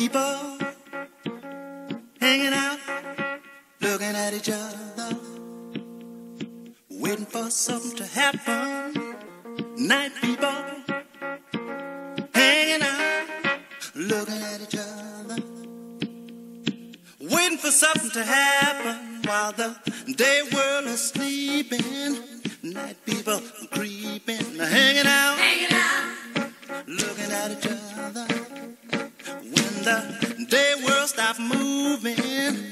people hanging out, looking at each other, waiting for something to happen. Night people hanging out, looking at each other, waiting for something to happen while the day world is sleeping. Night people creeping, hanging out. moving.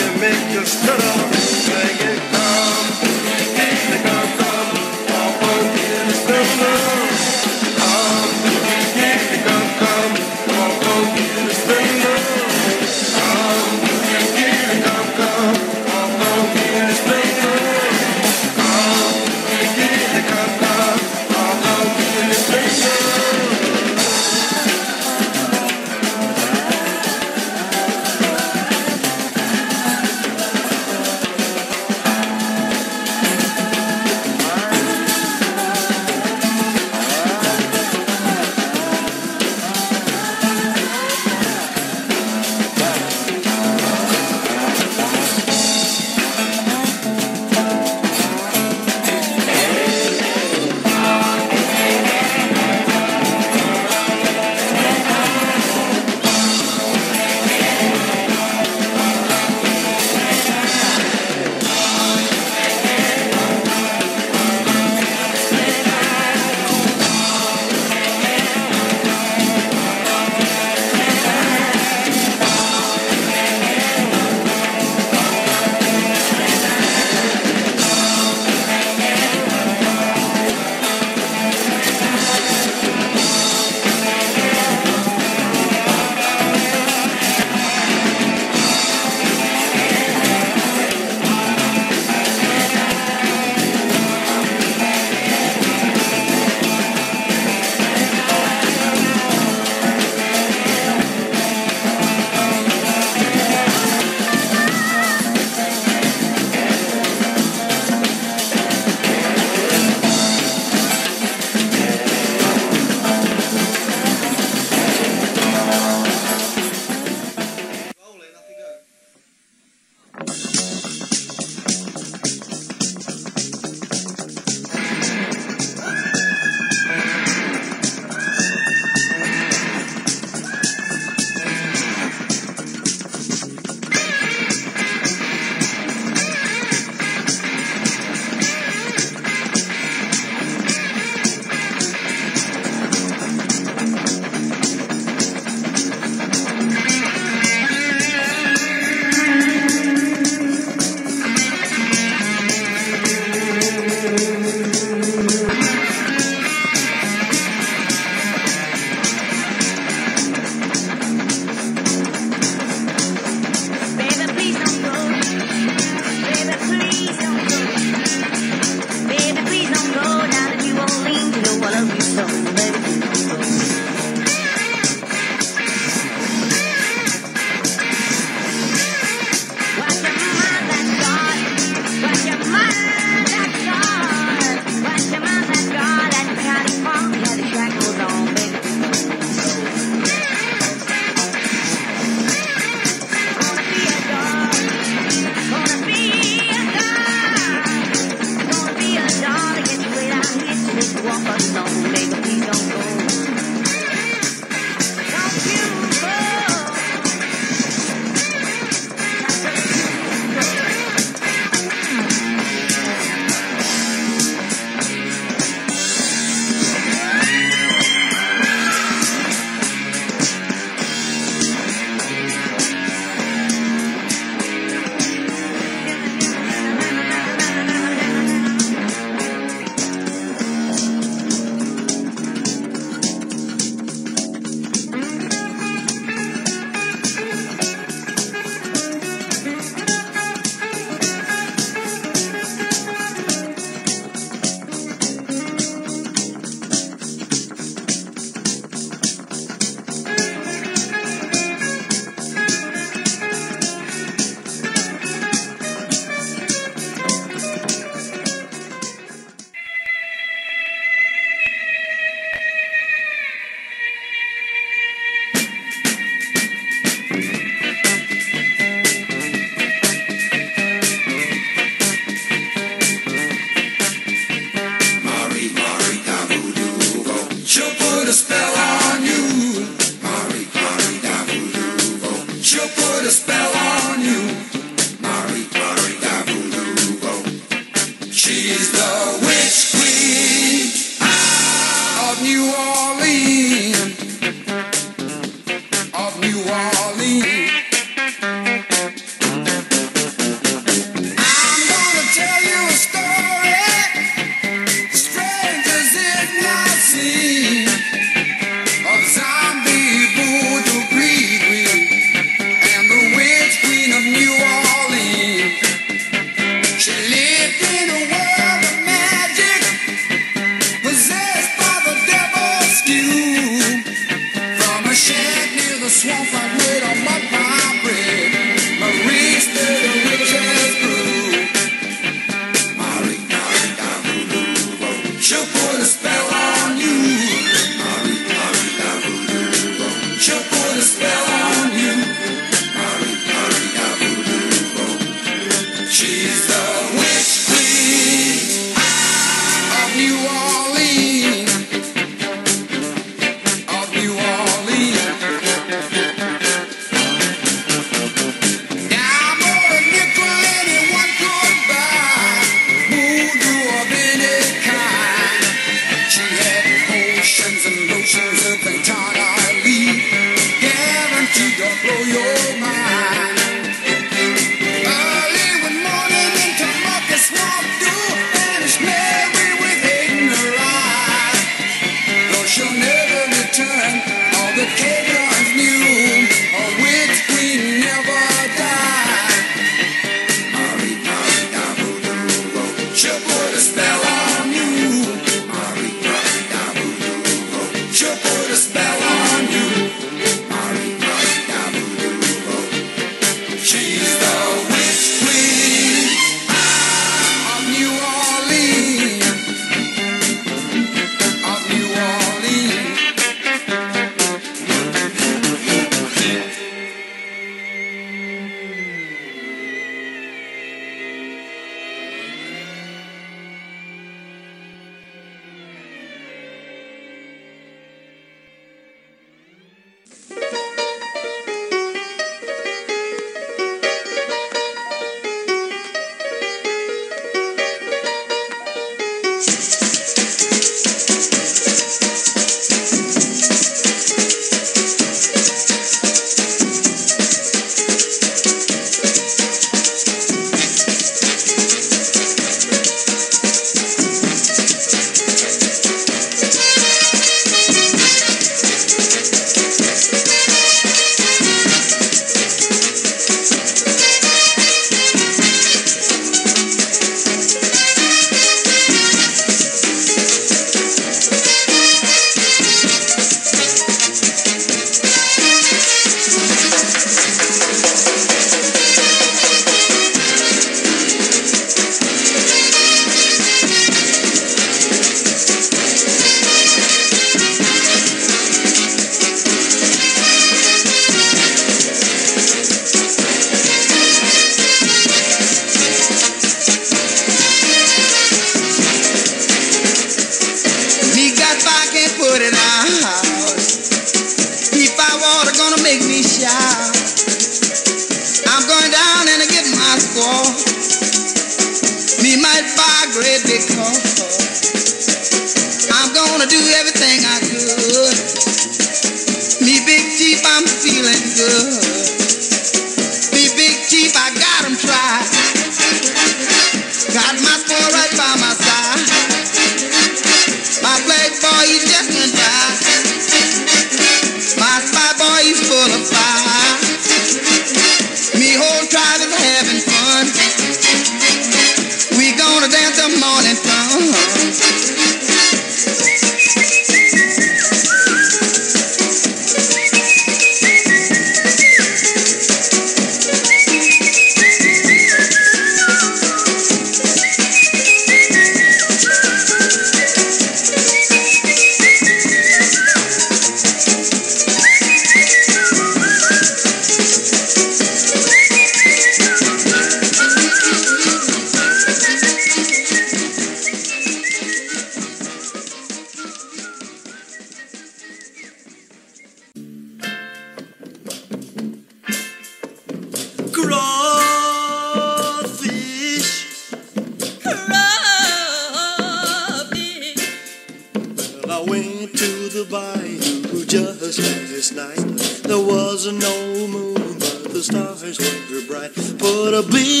Put a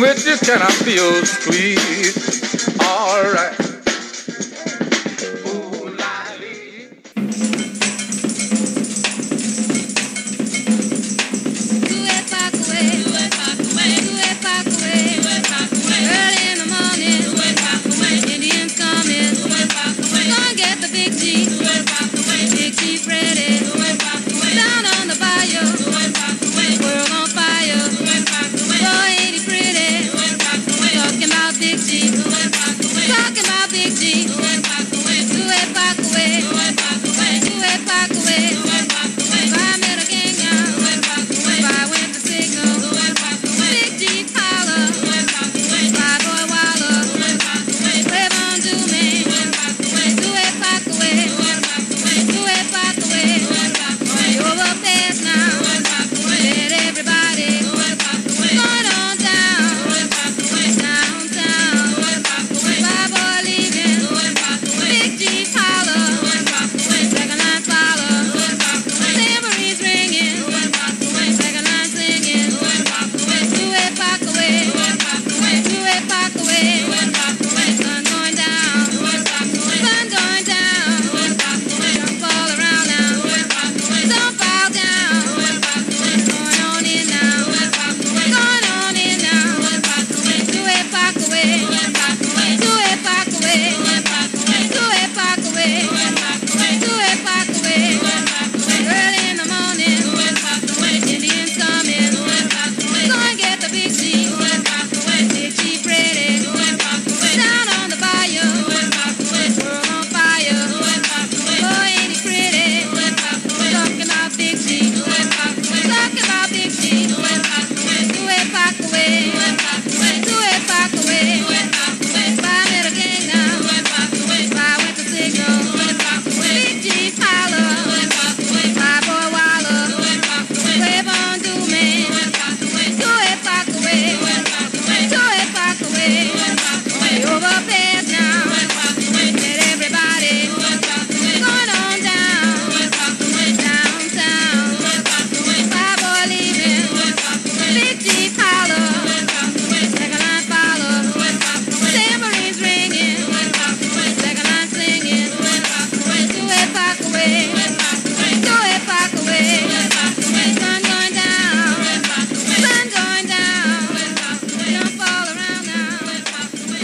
with you, can I feel sweet?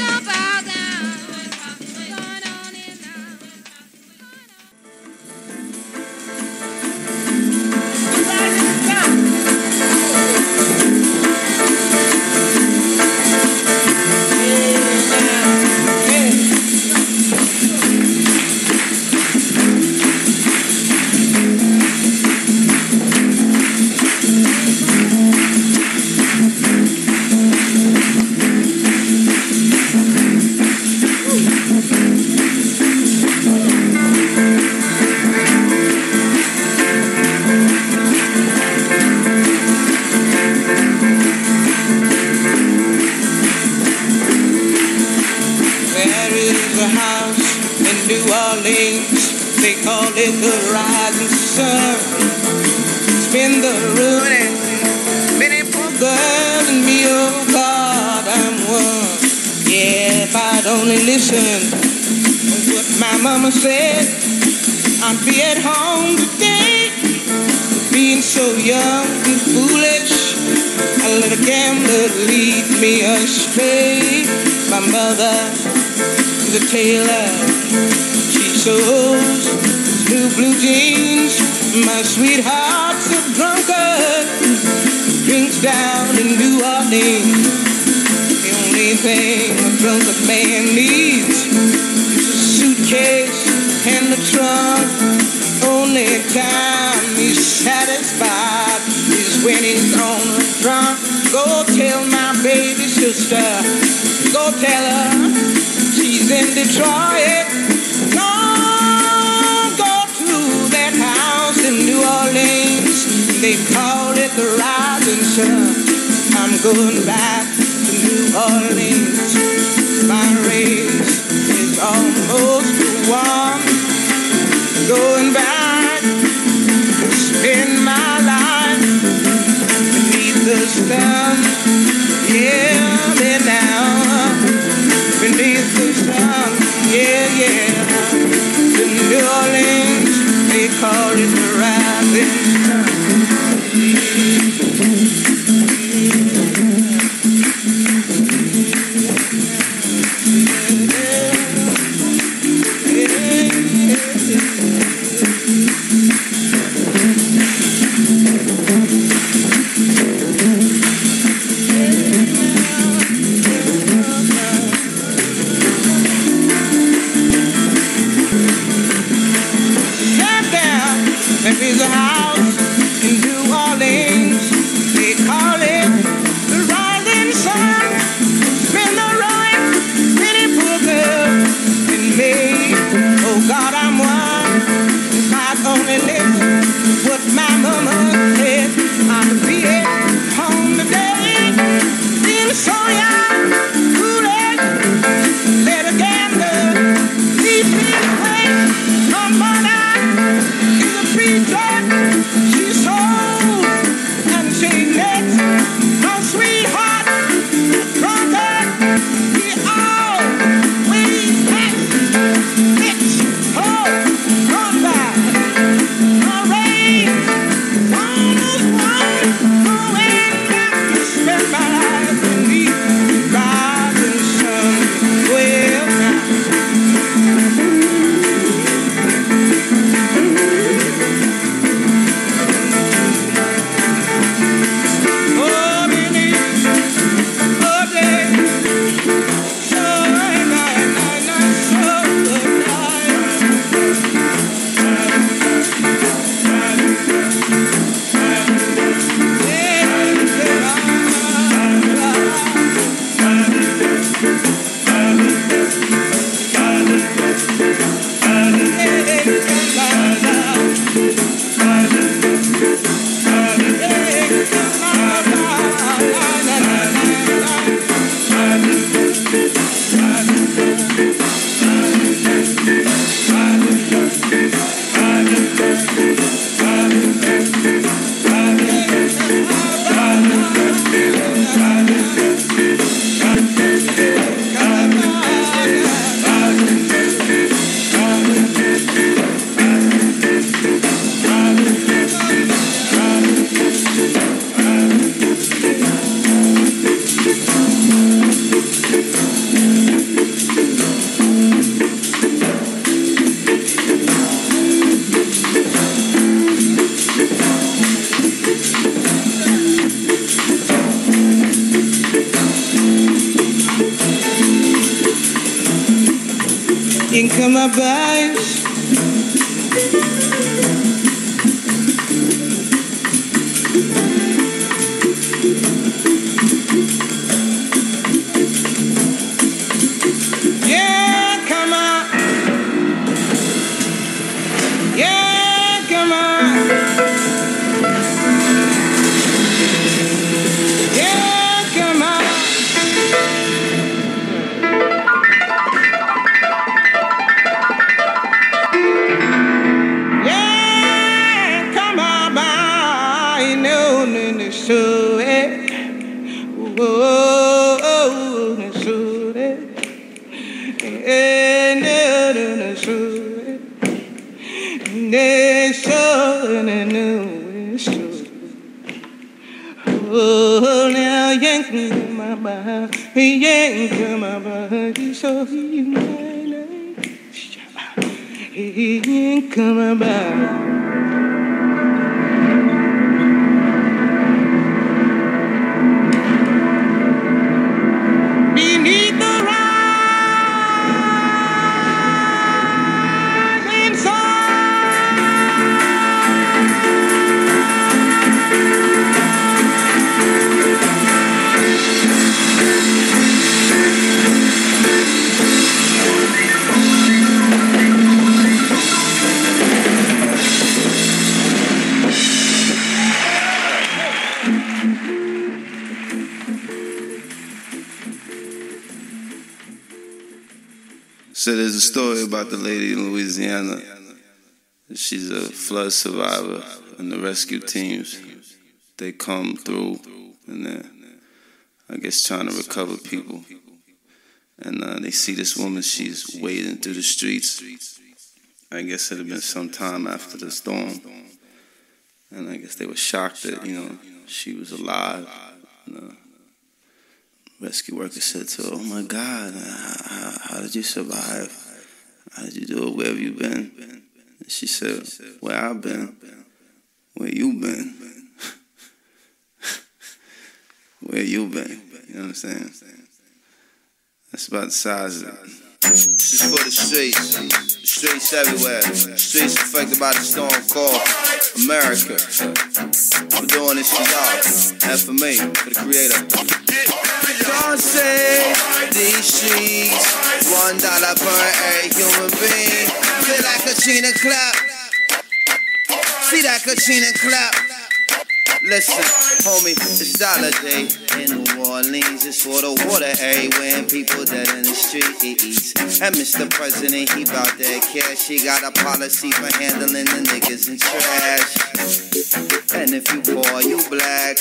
Don't survivor, and the rescue teams they come through, and they're, I guess, trying to recover people. And uh, they see this woman. She's wading through the streets. I guess it had been some time after the storm, and I guess they were shocked that you know she was alive. And, uh, rescue worker said to her, "Oh my God, how, how, how did you survive? How did you do it? Where have you been?" She said, "Where I've been, where you been, where you been." You know what I'm saying? That's about the size of it. This is for the streets. The streets everywhere. Streets affected by the storm called America. I'm doing this for y'all. And for me, for the creator. Save these streets. One dollar per human being. Feel like Katrina clap. See that Katrina clap. Listen, homie, it's Dollar Day in New Orleans. It's for the water eh? everywhere and people dead in the streets. And Mr. President, he bout that cash. He got a policy for handling the niggas and trash. And if you poor, you black.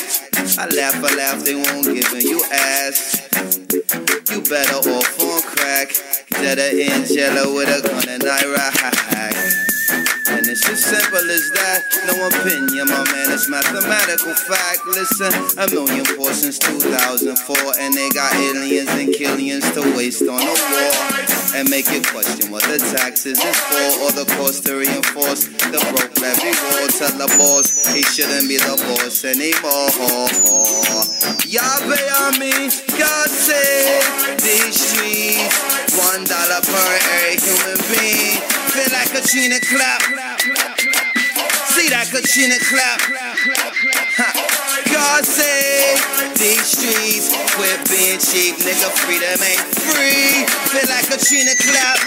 I laugh, I laugh, they won't give in you ass. You better off on crack. Dead Angela with a gun and I rack. Simple as that. No opinion, my man. It's mathematical fact. Listen, a million portions 2004, and they got aliens and killions to waste on a war. And make you question what the taxes is for, or the cost to reinforce the broke levy war. Tell the boss he shouldn't be the boss anymore. Yahweh, I mean, God save these streets. One dollar per every human being. Feel like a China clap. That Katrina clap. God save these streets. Quit being cheap, nigga. Freedom ain't free. Feel like Katrina clap.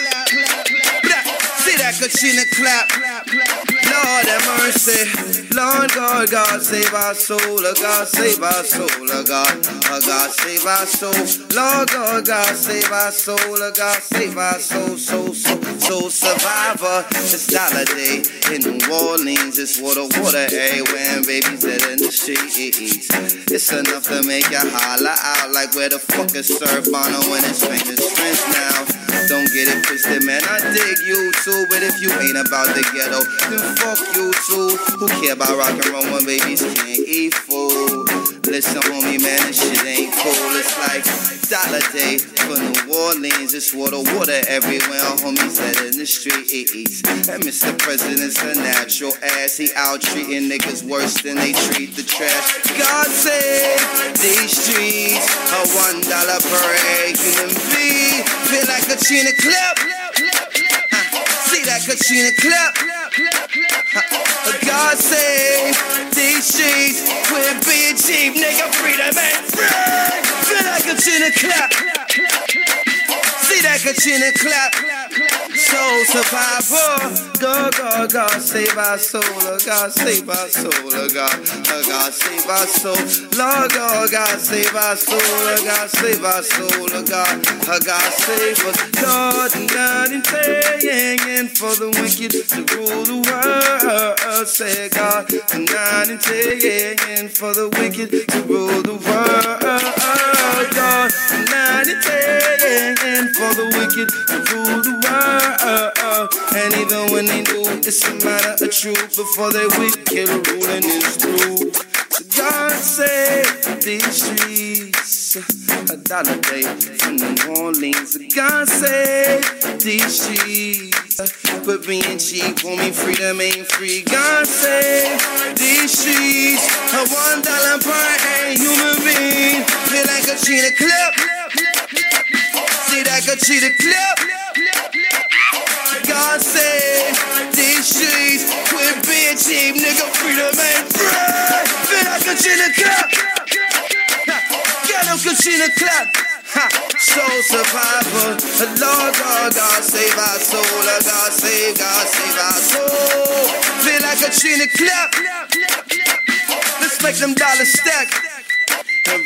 See that Katrina clap. Lord have mercy. Lord God, God save our soul. Oh God save our soul. Oh God, oh God save our soul. Lord God, God save our soul. Oh God save our soul. Soul, soul, soul survivor. It's dollar day in New Orleans. It's water, water everywhere. And babies dead in the streets. It's enough to make you holler out like where the fuck is Sir Bono when it's famous friends now. Don't get it twisted, man. I dig you too, but if you ain't about the ghetto, then fuck you too. Who care about rock and roll when babies can't eat food? Listen, homie, man, this shit ain't cool. It's like dollar day for New Orleans. It's water, water everywhere. Homies dead in the street streets. And Mr. President's a natural ass. He out treating niggas worse than they treat the trash. God save these streets. A one dollar per egg human being. Feel like a China clip. That Katrina clap. Clap. God save these streets. Quit being cheap, nigga. Freedom ain't free. Feel like Katrina clap. See that Katrina clap. Soul survivor. God, God, God, save our soul. Oh, God, save our soul. Oh, God, oh, God, save our soul. Lord, God, God, save our soul. Oh, God, save our soul. Oh, God, oh, God, save us. God, not in praying for the wicked to rule the world. Say, God, not in praying for the wicked to rule the world. God, not in praying for the wicked to rule the world. Uh, uh, uh. And even when they do, it's a matter of truth. Before they wicked, ruling is true. So God save these streets. A dollar day from New Orleans. God save these streets. But being cheap won't freedom ain't free. God save these streets. A one dollar per human being. Feel like a cheetah clip. See that cheetah clip. God save these streets. Quit being cheap, nigga. Freedom ain't free. Feel like a cheetah clip. Get up, Katrina clap. Soul survivor. Lord God, God save our soul. God save, God save our soul. Feel like Katrina clap. Let's make them dollars stack.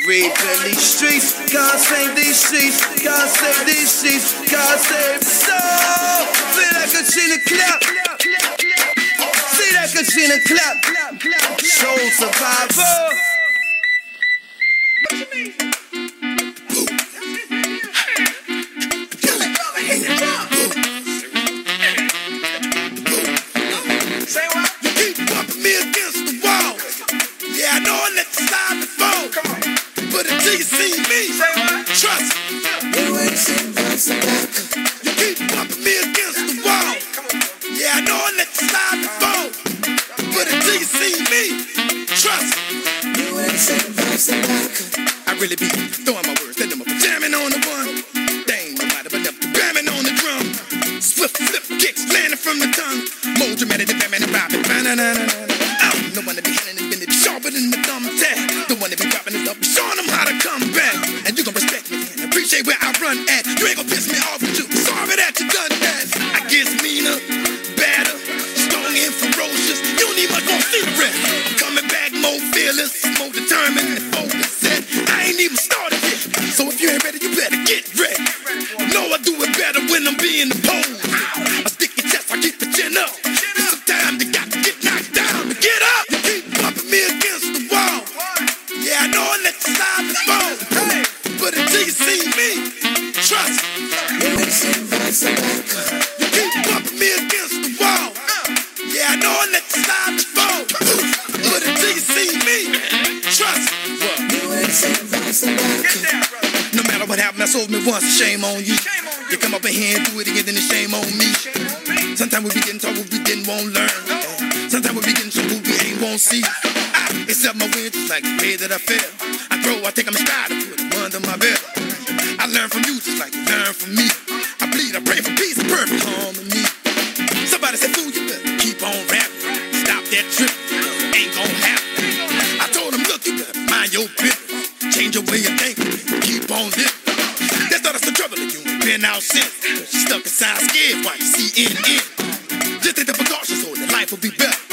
Reap in these streets. God save these streets. God save these streets. God save soul. Feel like a Katrina clap. See that Katrina clap. Soul survivor. Say what? You keep bumping me against. Yeah, I know I let the slide and fall. Come on. But until you see me, trust me. You ain't seen You keep bumping me against the wall. Yeah, I know I let the slide fall. But until you see me, trust me. You ain't seen I really be throwing my words, then I'm jamming on the one. They ain't nobody but them bamming on the drum. Swift flip kicks landing from the tongue. More dramatic than Batman and Robin. I'm where I run at. You ain't gon' piss me off with you. Sorry that you done that. I guess meaner, badder, strong and ferocious. You don't need much more secret. Coming back more fearless, more determined and focused. I ain't even No matter what happened, I sold me once. Shame on you. You come up in here and do it again, then it's shame on me. Sometimes we be getting told we didn't want to learn. Sometimes we be getting told we ain't won't see. Ah, I accept my wins like the way that I feel. I grow, I take them stride and put under my belt. I learn from you just like you learn from me. I bleed, I pray for peace and perfect harmony. Somebody said, fool, you better keep on rapping. Stop that trip, ain't gonna happen. I told him, look, you better mind your business. Change your way of thinking, keep on living. That's not us the trouble that you ain't been out since. Stuck inside scared while you see in. Just take the precautions so that life will be better.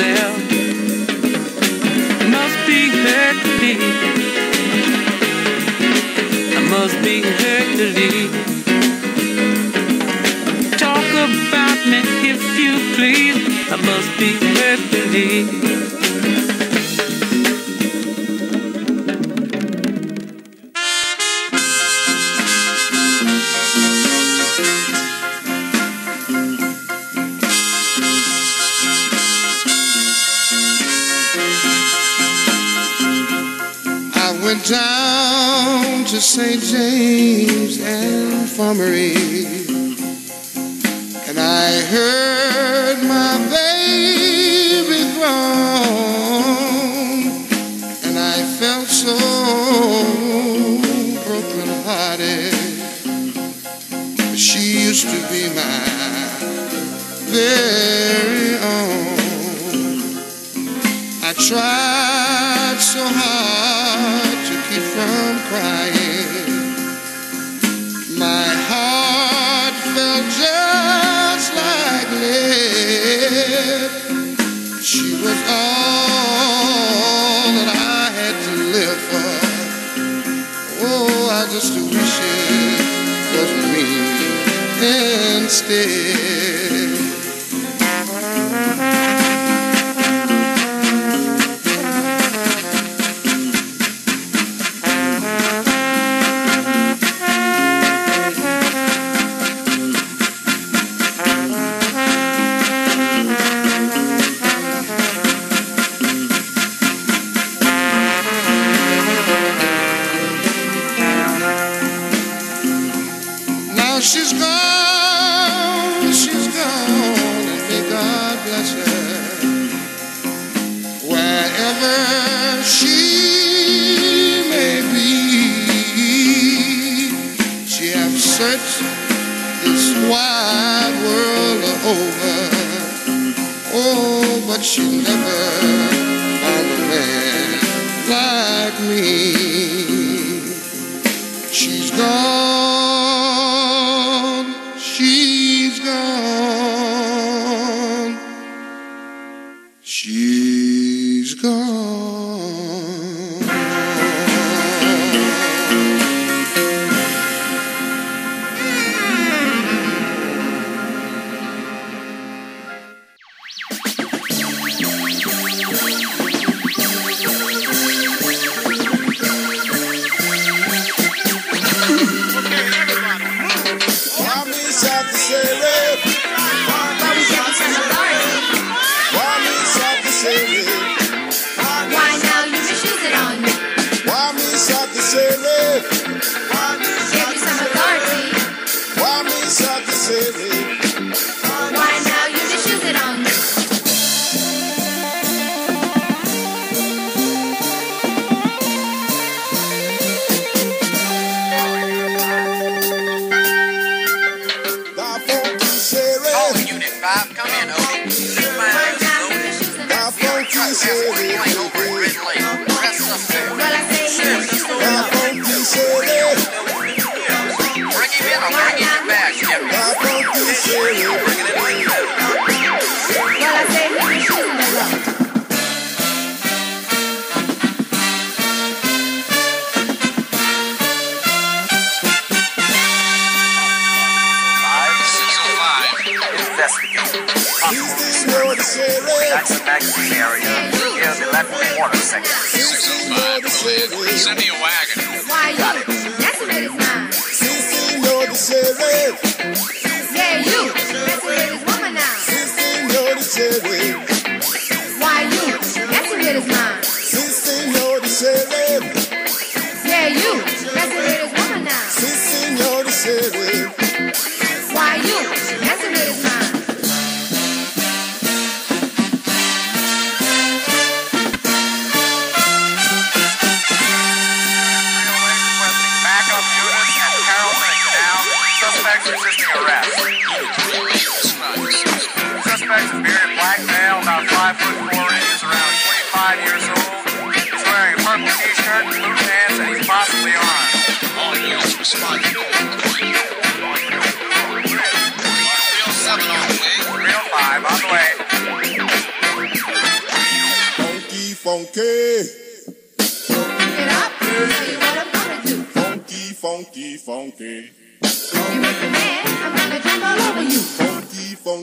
yourself must be Hercules. I must be Hercules. Talk about me if you please. I must be Hercules. Send me a away.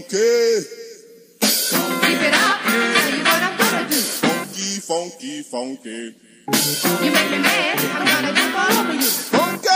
funky. Keep it up, tell you what I'm gonna do. Funky, funky, funky. You make me mad, I'm gonna jump all over you. Funky!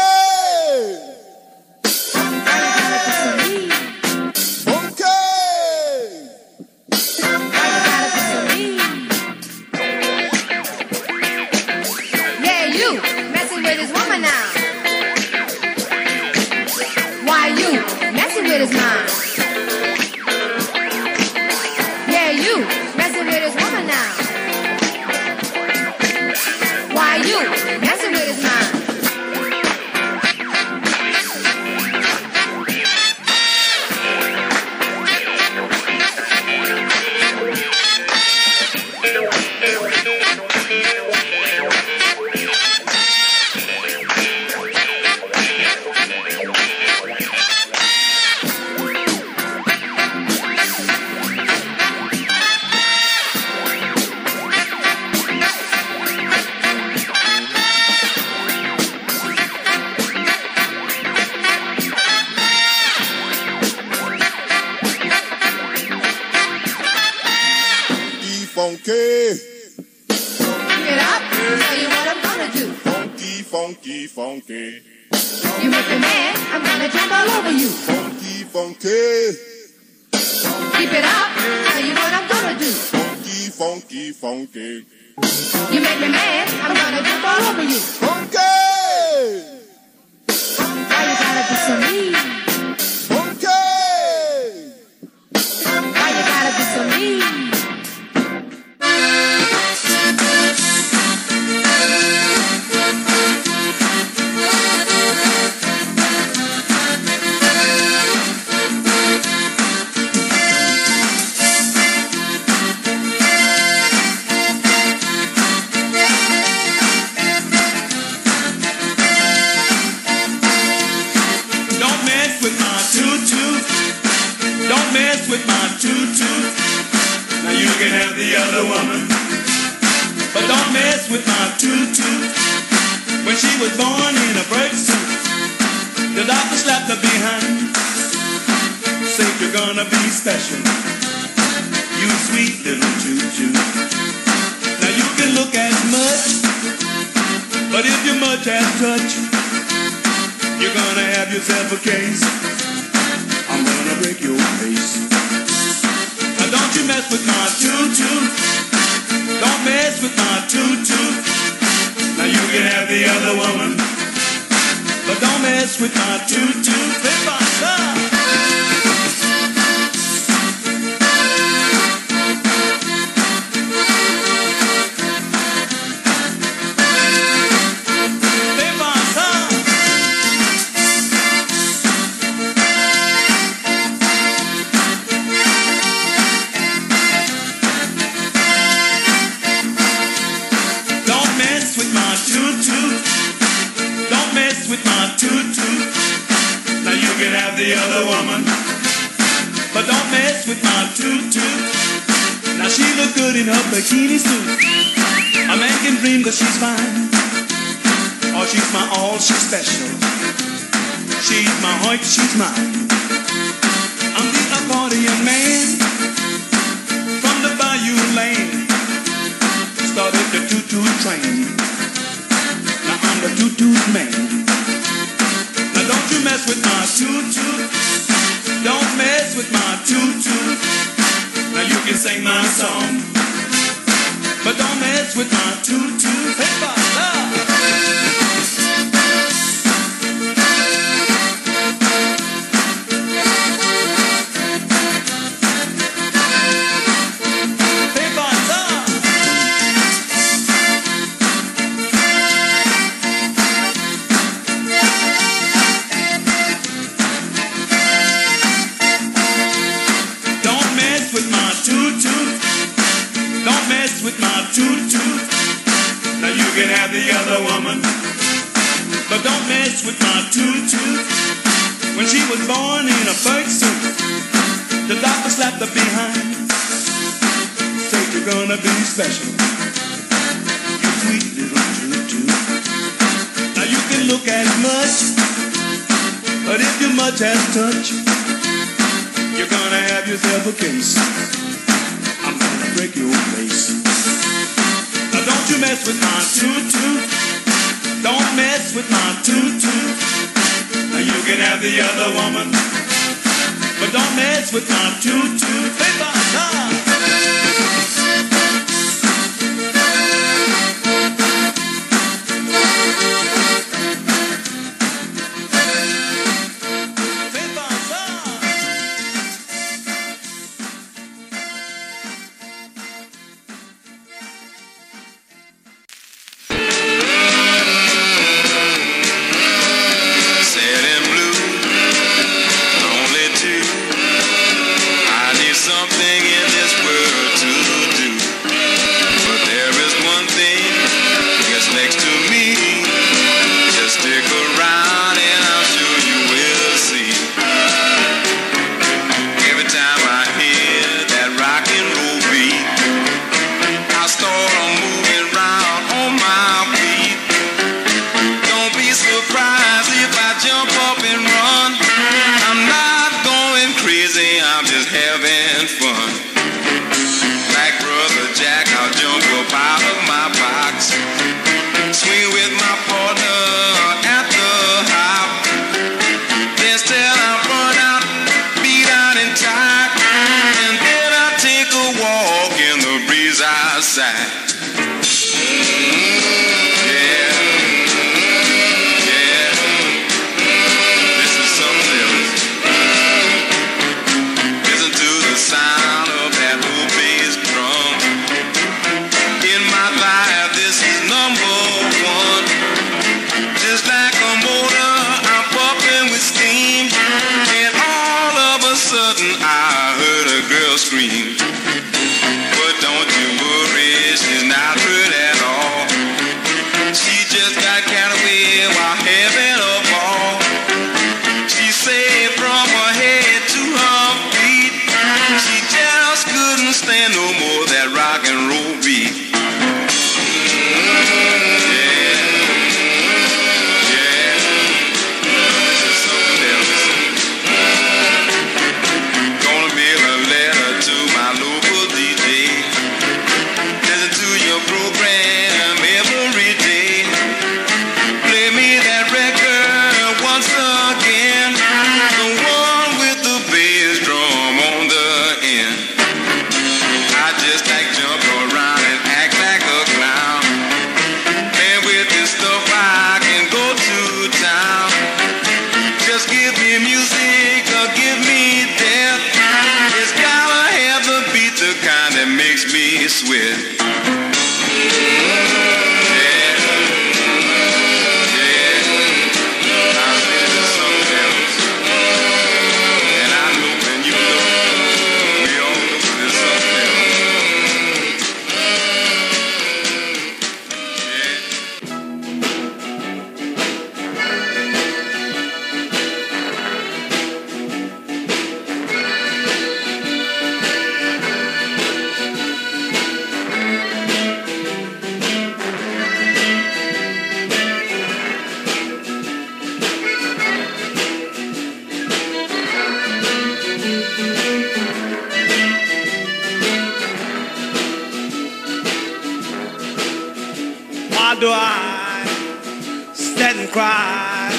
and cry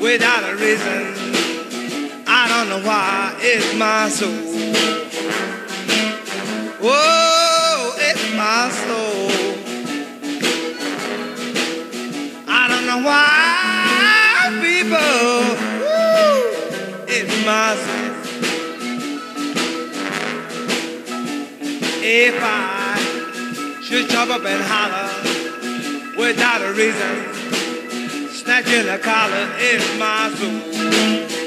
without a reason. I don't know why it's my soul. Whoa, it's my soul. I don't know why people. Woo, it's my soul. If I should jump up and holler without a reason. Caterpillar collar in my soul.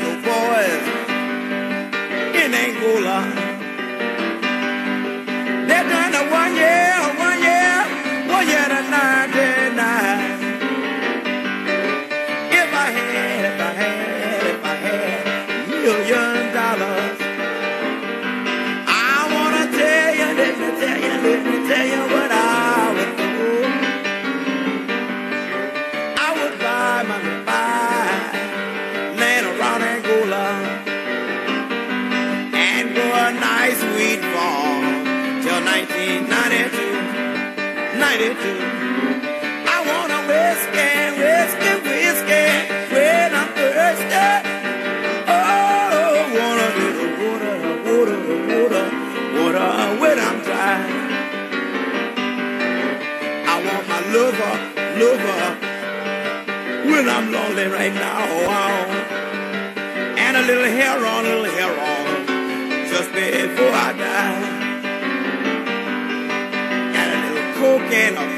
No boys in Angola.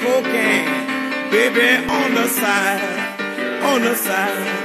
Cocaine, baby, on the side, on the side.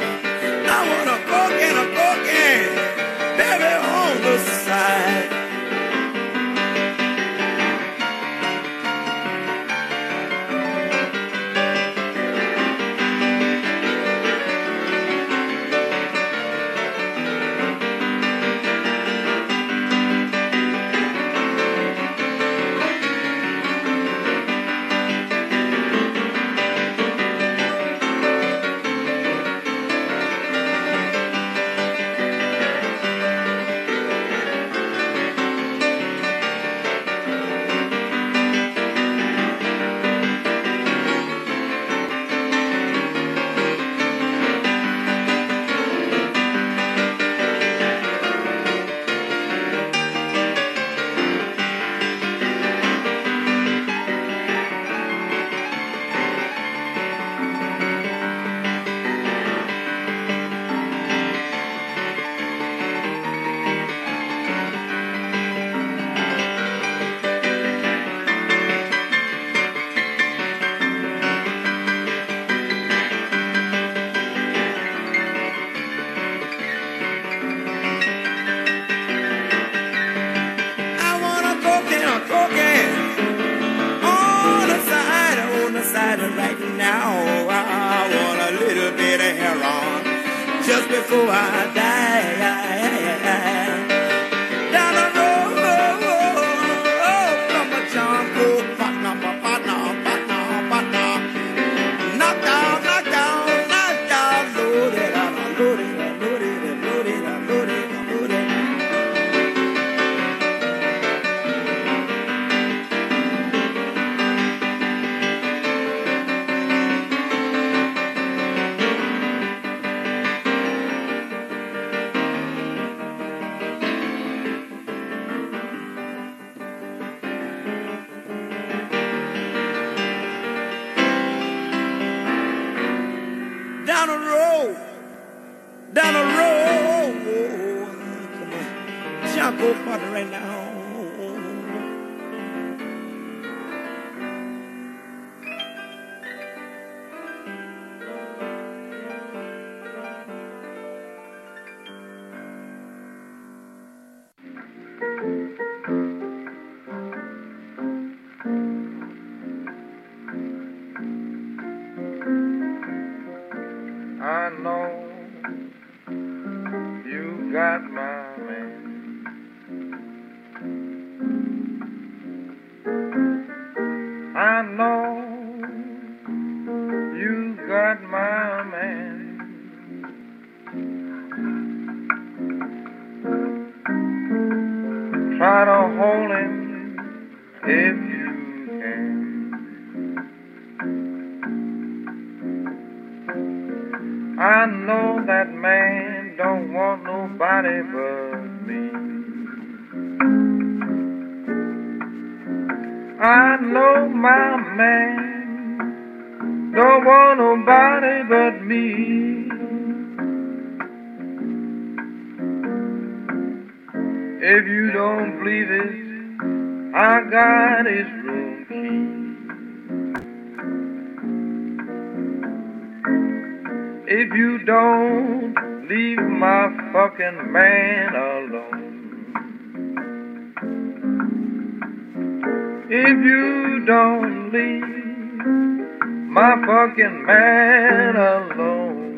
Fucking man alone.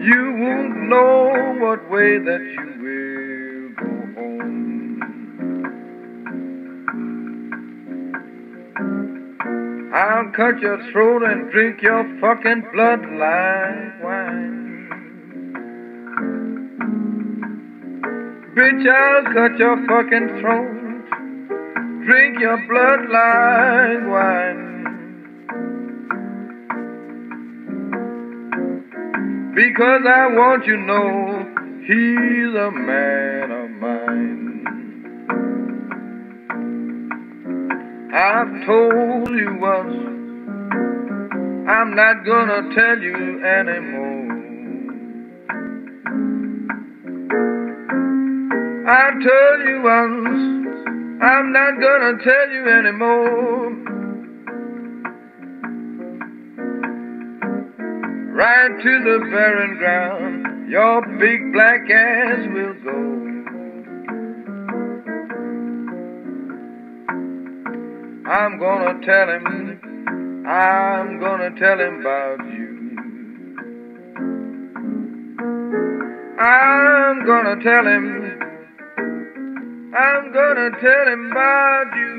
You won't know what way that you will go home. I'll cut your throat and drink your fucking blood like wine. Bitch, I'll cut your fucking throat, drink your blood like wine. Because I want you to know he's a man of mine. I've told you once, I'm not gonna tell you anymore. I told you once, I'm not gonna tell you anymore. Right to the barren ground, your big black ass will go. I'm gonna tell him, I'm gonna tell him about you. I'm gonna tell him, I'm gonna tell him about you.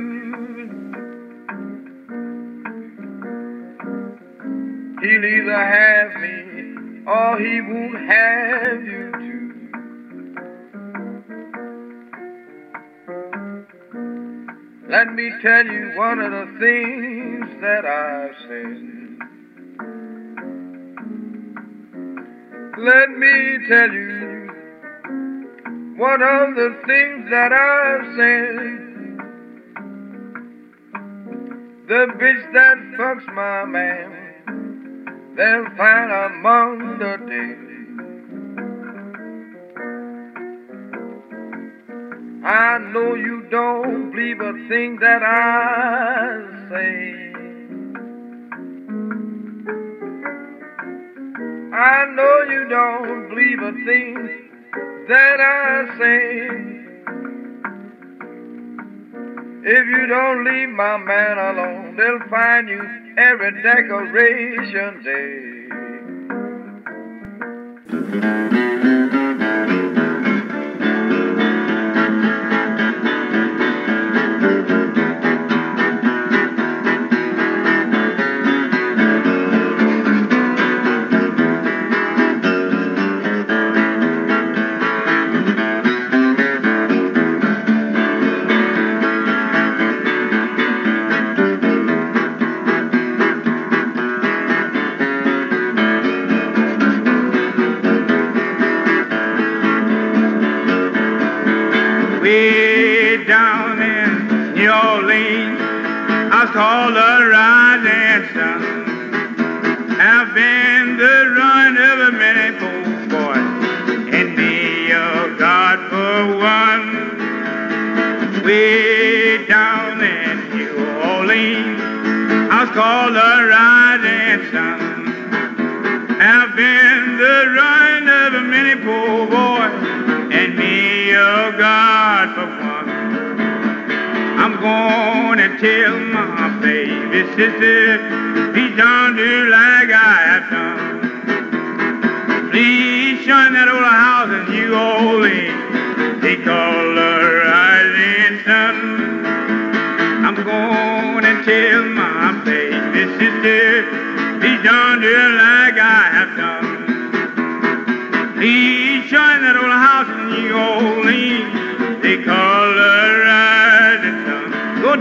He'll either have me or he won't have you too. Let me tell you one of the things that I've said. Let me tell you one of the things that I've said. The bitch that fucks my man, they'll find among the dead. I know you don't believe a thing that I say. I know you don't believe a thing that I sing. If you don't leave my man alone, they'll find you every decoration day.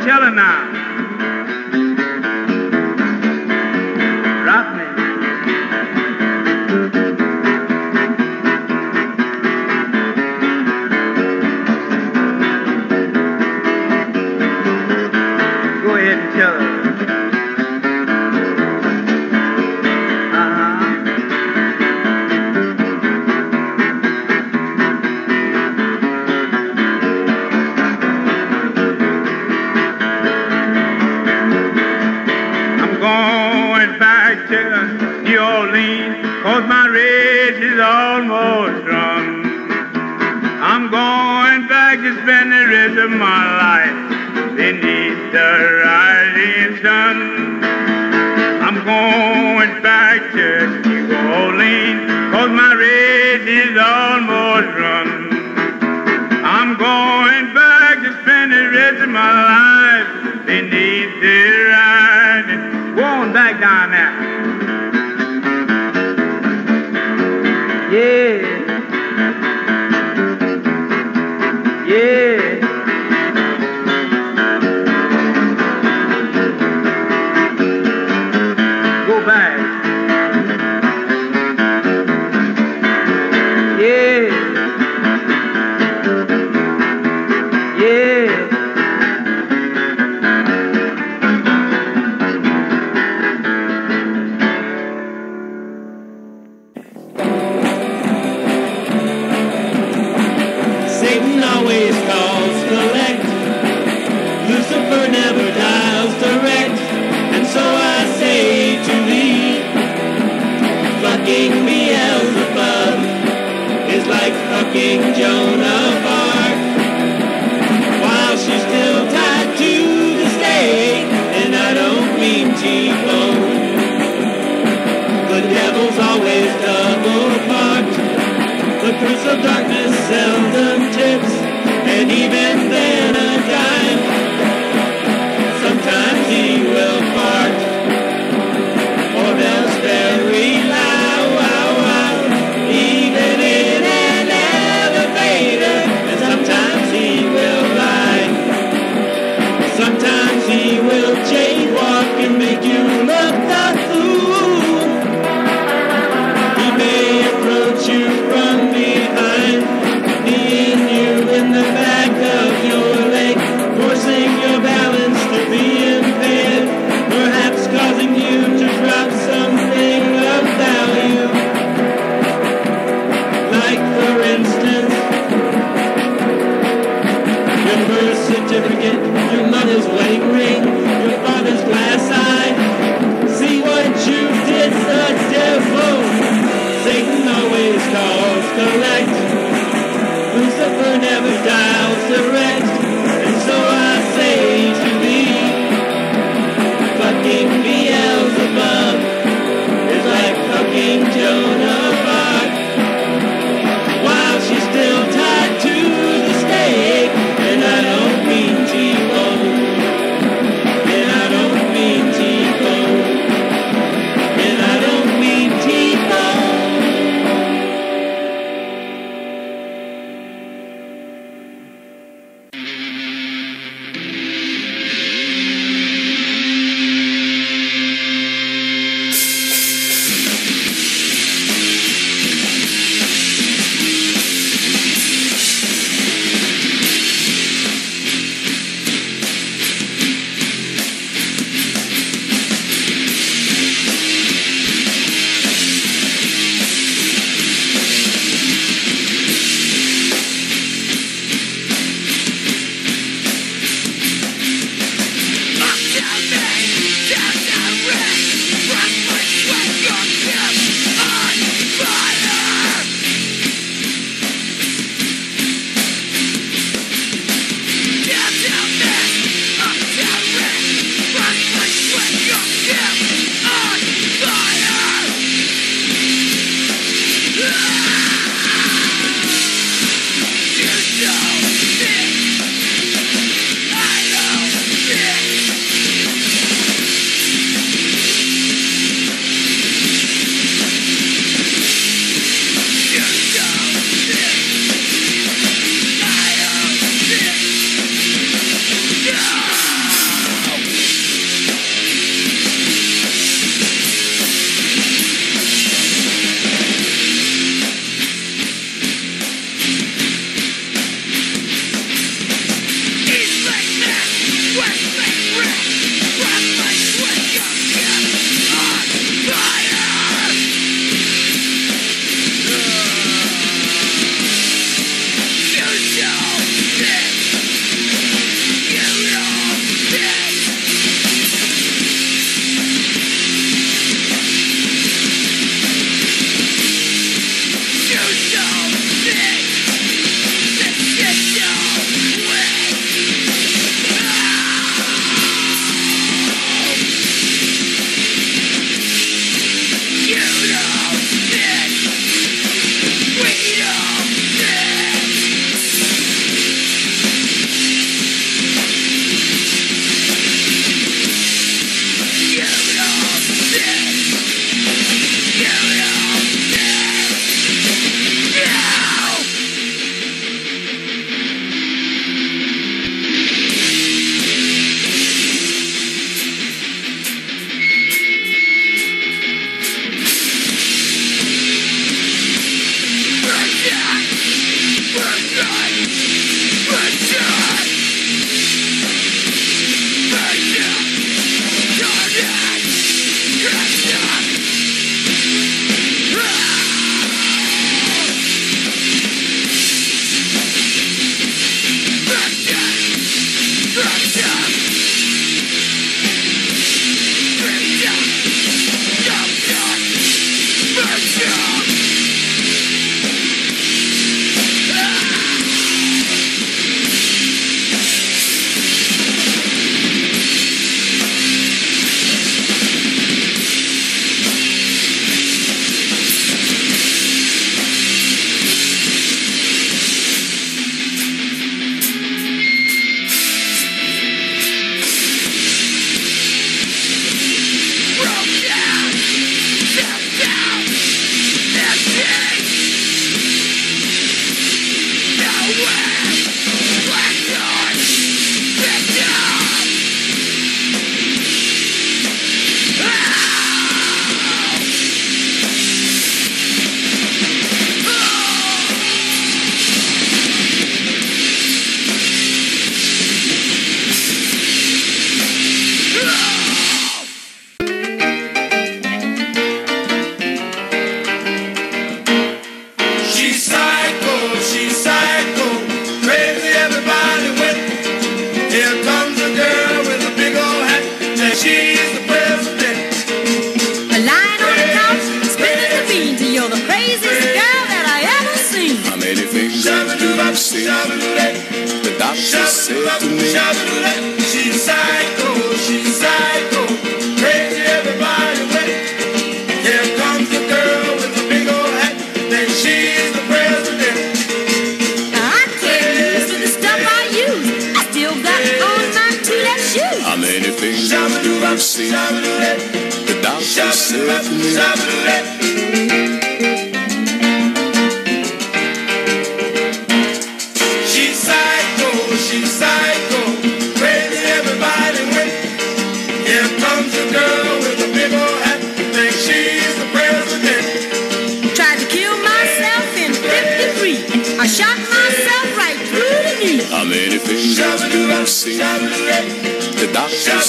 telling now.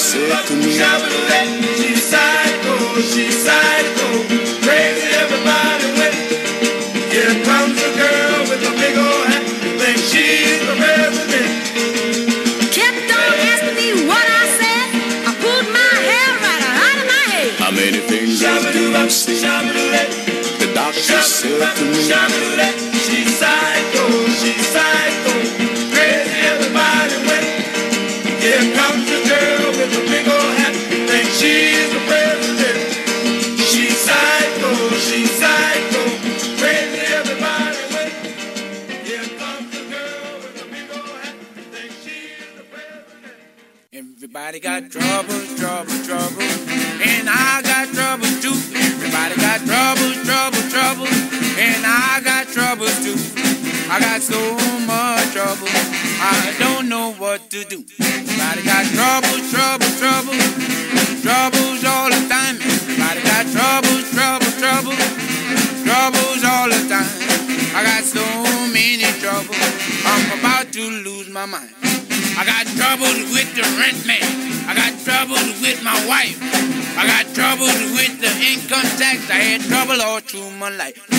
Say to me. trouble. through my life.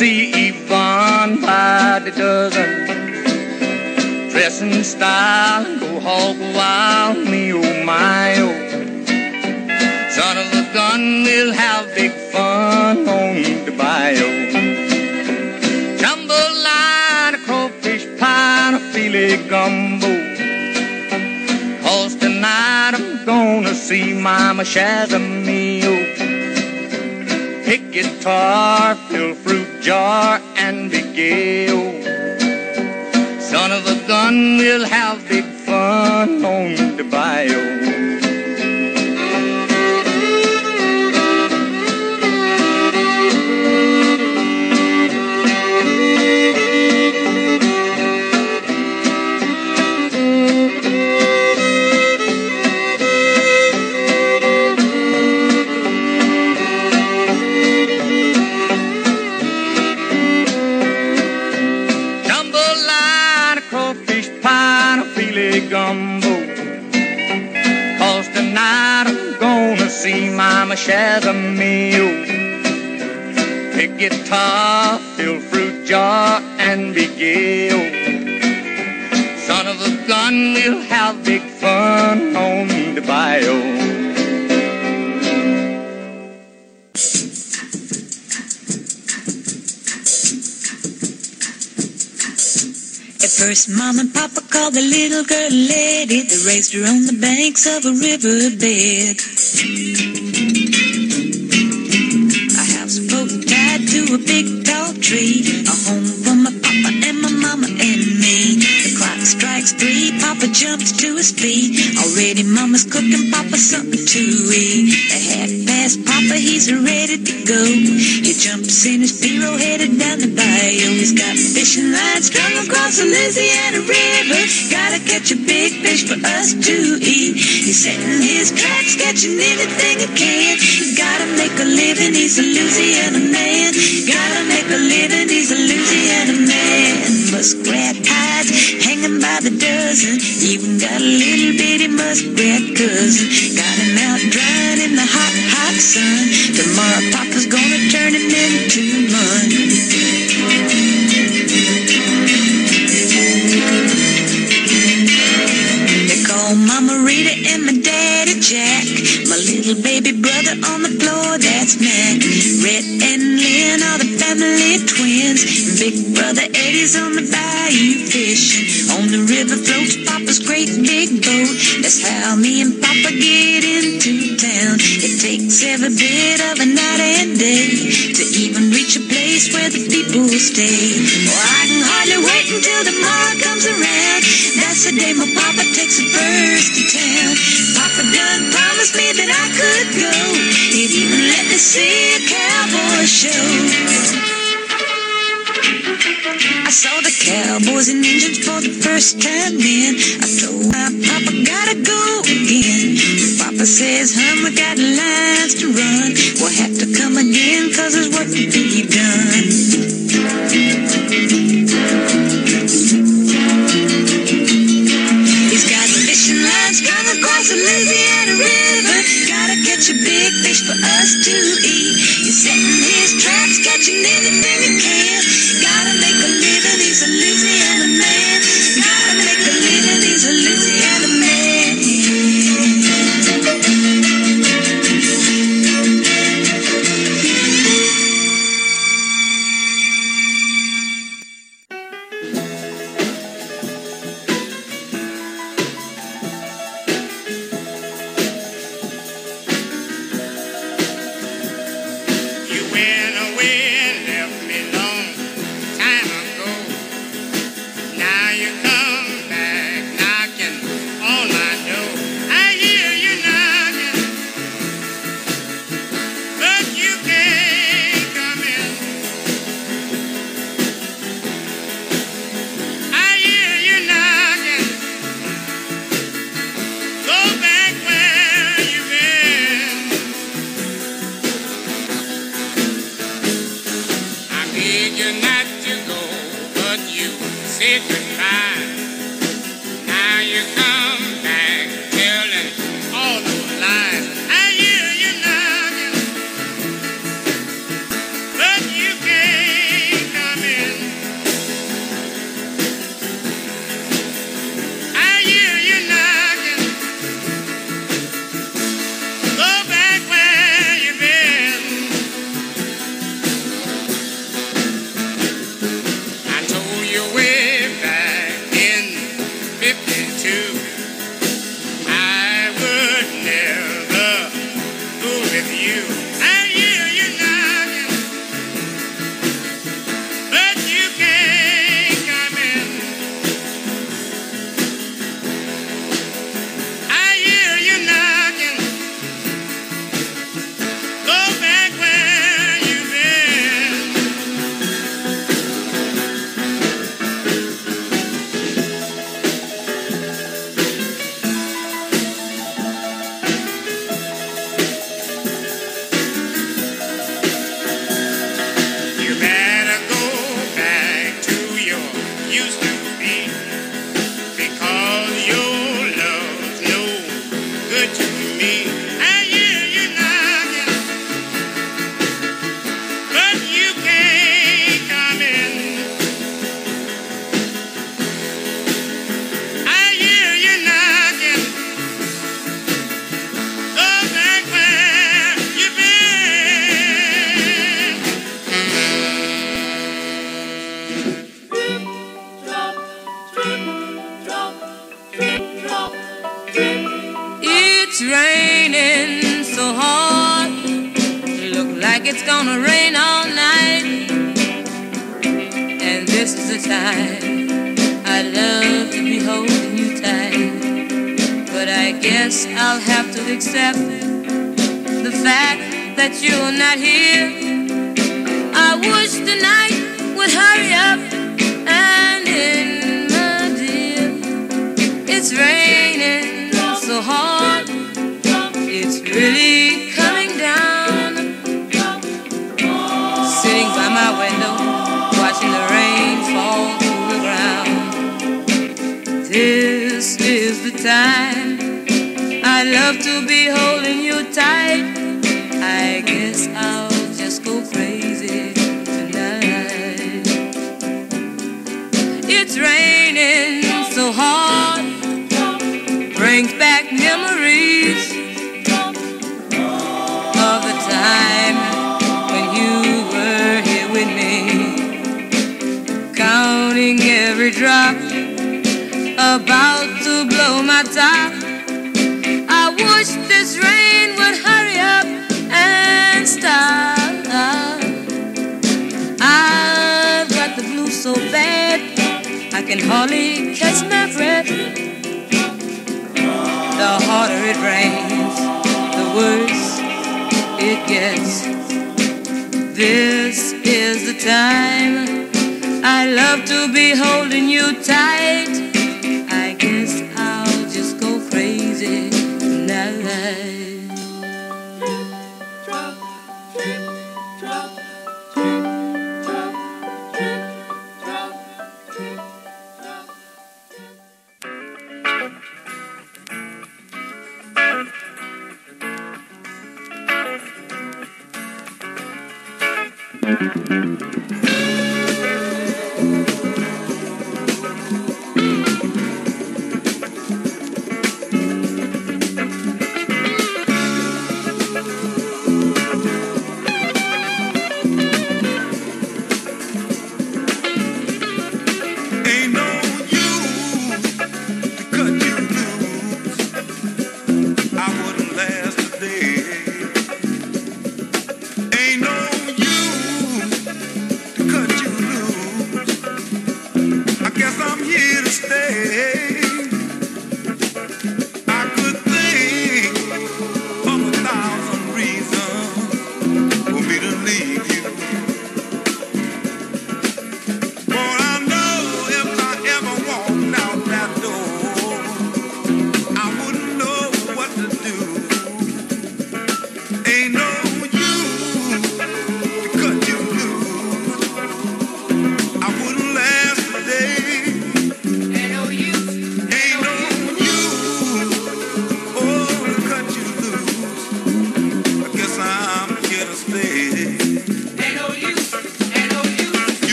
see Yvonne by the dozen. Dress in style and go hog wild, me oh my oh. Son of a gun, we'll have big fun on the bayou. Jumble line, a crawfish pie, a filet gumbo. Cause tonight I'm gonna see Mama Shazamio. Oh. Pick guitar, fill fruit jar, and be gay. Son of a gun, we'll have big fun on the bayou. Guitar, fill fruit jar, and be gay. Son of a gun, we'll have big fun on the. At first, Mom and Papa called the little girl lady that raised her on the banks of a riverbed. Jumps to his feet. Already Mama's cooking Papa something to eat. At half Papa, he's ready to go. He jumps in his Piro headed down the bayou. He's got fishing lines strung across the Louisiana River. Gotta catch a big fish for us to eat. He's setting his traps, catching anything he can. He Gotta make a living, he's a Louisiana man. Gotta make a living, he's a Louisiana man. Muskrat hides hanging by the dozen. Even got a little bitty muskrat cousin. Got him out drying in the hot, sun. Tomorrow Papa's gonna turn him into mud. They call Mama Rita and my daddy Jack. My little baby brother on the floor, that's Mac. Red and Lynn are the family twins. Big brother Eddie's on the bayou fishing. On the river floats Papa's great big boat. That's how me and Papa get takes every bit of a night and day to even reach a place where the people stay. Oh, I can hardly wait until the tomorrow comes around. That's the day my Papa takes the first to town. Papa done promised me that I could go. He'd even let me see a cowboy show. I saw the cowboys and Indians for the first time then. I told my papa gotta go again. Papa says, hon, we got lines to run. We'll have to come again cause there's work to be done. He's got fishing lines strung across the Louisiana River. Gotta catch a big fish for us to eat. He's setting his traps, catching anything he can. Gotta make a living,